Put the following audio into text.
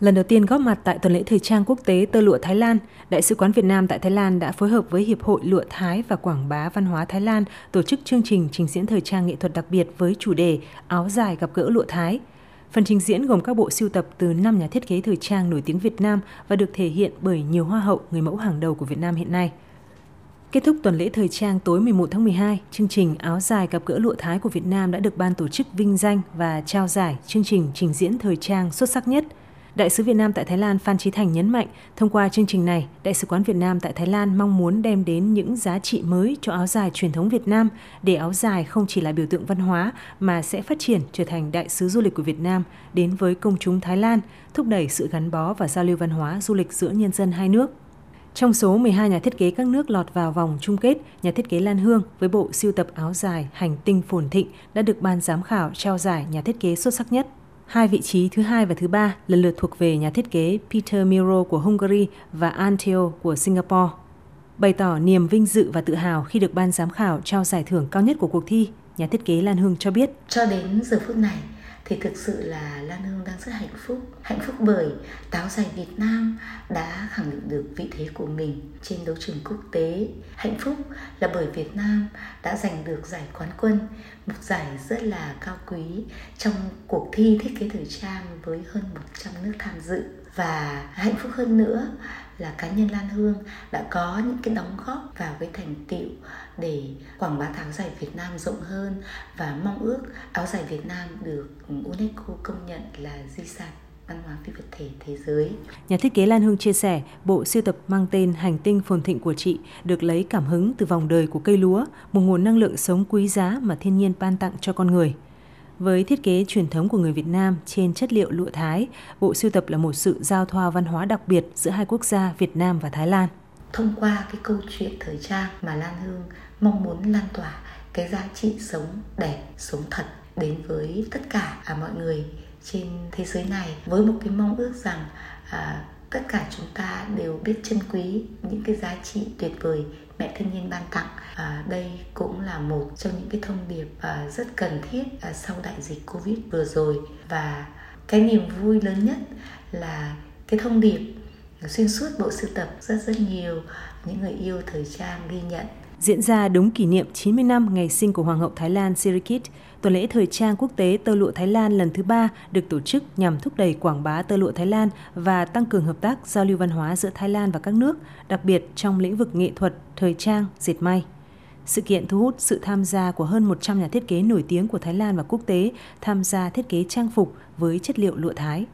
Lần đầu tiên góp mặt tại tuần lễ thời trang quốc tế tơ lụa Thái Lan, Đại sứ quán Việt Nam tại Thái Lan đã phối hợp với Hiệp hội Lụa Thái và Quảng bá Văn hóa Thái Lan tổ chức chương trình trình diễn thời trang nghệ thuật đặc biệt với chủ đề Áo dài gặp gỡ lụa Thái. Phần trình diễn gồm các bộ siêu tập từ 5 nhà thiết kế thời trang nổi tiếng Việt Nam và được thể hiện bởi nhiều hoa hậu, người mẫu hàng đầu của Việt Nam hiện nay. Kết thúc tuần lễ thời trang tối 11 tháng 12, chương trình Áo dài gặp gỡ lụa Thái của Việt Nam đã được ban tổ chức vinh danh và trao giải chương trình trình diễn thời trang xuất sắc nhất – Đại sứ Việt Nam tại Thái Lan Phan Trí Thành nhấn mạnh, thông qua chương trình này, Đại sứ quán Việt Nam tại Thái Lan mong muốn đem đến những giá trị mới cho áo dài truyền thống Việt Nam, để áo dài không chỉ là biểu tượng văn hóa mà sẽ phát triển trở thành đại sứ du lịch của Việt Nam đến với công chúng Thái Lan, thúc đẩy sự gắn bó và giao lưu văn hóa du lịch giữa nhân dân hai nước. Trong số 12 nhà thiết kế các nước lọt vào vòng chung kết, nhà thiết kế Lan Hương với bộ siêu tập áo dài Hành tinh phồn thịnh đã được ban giám khảo trao giải nhà thiết kế xuất sắc nhất. Hai vị trí thứ hai và thứ ba lần lượt thuộc về nhà thiết kế Peter Miro của Hungary và Anteo của Singapore. Bày tỏ niềm vinh dự và tự hào khi được ban giám khảo trao giải thưởng cao nhất của cuộc thi, nhà thiết kế Lan Hương cho biết. Cho đến giờ phút này, thì thực sự là Lan Hương đang rất hạnh phúc hạnh phúc bởi táo dài Việt Nam đã khẳng định được vị thế của mình trên đấu trường quốc tế. Hạnh phúc là bởi Việt Nam đã giành được giải quán quân, một giải rất là cao quý trong cuộc thi thiết kế thời trang với hơn 100 nước tham dự và hạnh phúc hơn nữa là cá nhân Lan Hương đã có những cái đóng góp vào cái thành tiệu để quảng bá áo dài Việt Nam rộng hơn và mong ước áo dài Việt Nam được UNESCO công nhận là di sản văn hóa phi vật thể thế giới. Nhà thiết kế Lan Hương chia sẻ, bộ siêu tập mang tên Hành tinh phồn thịnh của chị được lấy cảm hứng từ vòng đời của cây lúa, một nguồn năng lượng sống quý giá mà thiên nhiên ban tặng cho con người. Với thiết kế truyền thống của người Việt Nam trên chất liệu lụa Thái, bộ sưu tập là một sự giao thoa văn hóa đặc biệt giữa hai quốc gia Việt Nam và Thái Lan. Thông qua cái câu chuyện thời trang mà Lan Hương mong muốn lan tỏa cái giá trị sống đẹp, sống thật đến với tất cả à, mọi người trên thế giới này với một cái mong ước rằng à, tất cả chúng ta đều biết trân quý những cái giá trị tuyệt vời mẹ thiên nhiên ban tặng. À, đây cũng là một trong những cái thông điệp à, rất cần thiết à, sau đại dịch covid vừa rồi. Và cái niềm vui lớn nhất là cái thông điệp xuyên suốt bộ sưu tập rất rất nhiều những người yêu thời trang ghi nhận. Diễn ra đúng kỷ niệm 90 năm ngày sinh của Hoàng hậu Thái Lan Sirikit, tuần lễ thời trang quốc tế tơ lụa Thái Lan lần thứ ba được tổ chức nhằm thúc đẩy quảng bá tơ lụa Thái Lan và tăng cường hợp tác giao lưu văn hóa giữa Thái Lan và các nước, đặc biệt trong lĩnh vực nghệ thuật, thời trang, dệt may. Sự kiện thu hút sự tham gia của hơn 100 nhà thiết kế nổi tiếng của Thái Lan và quốc tế tham gia thiết kế trang phục với chất liệu lụa Thái.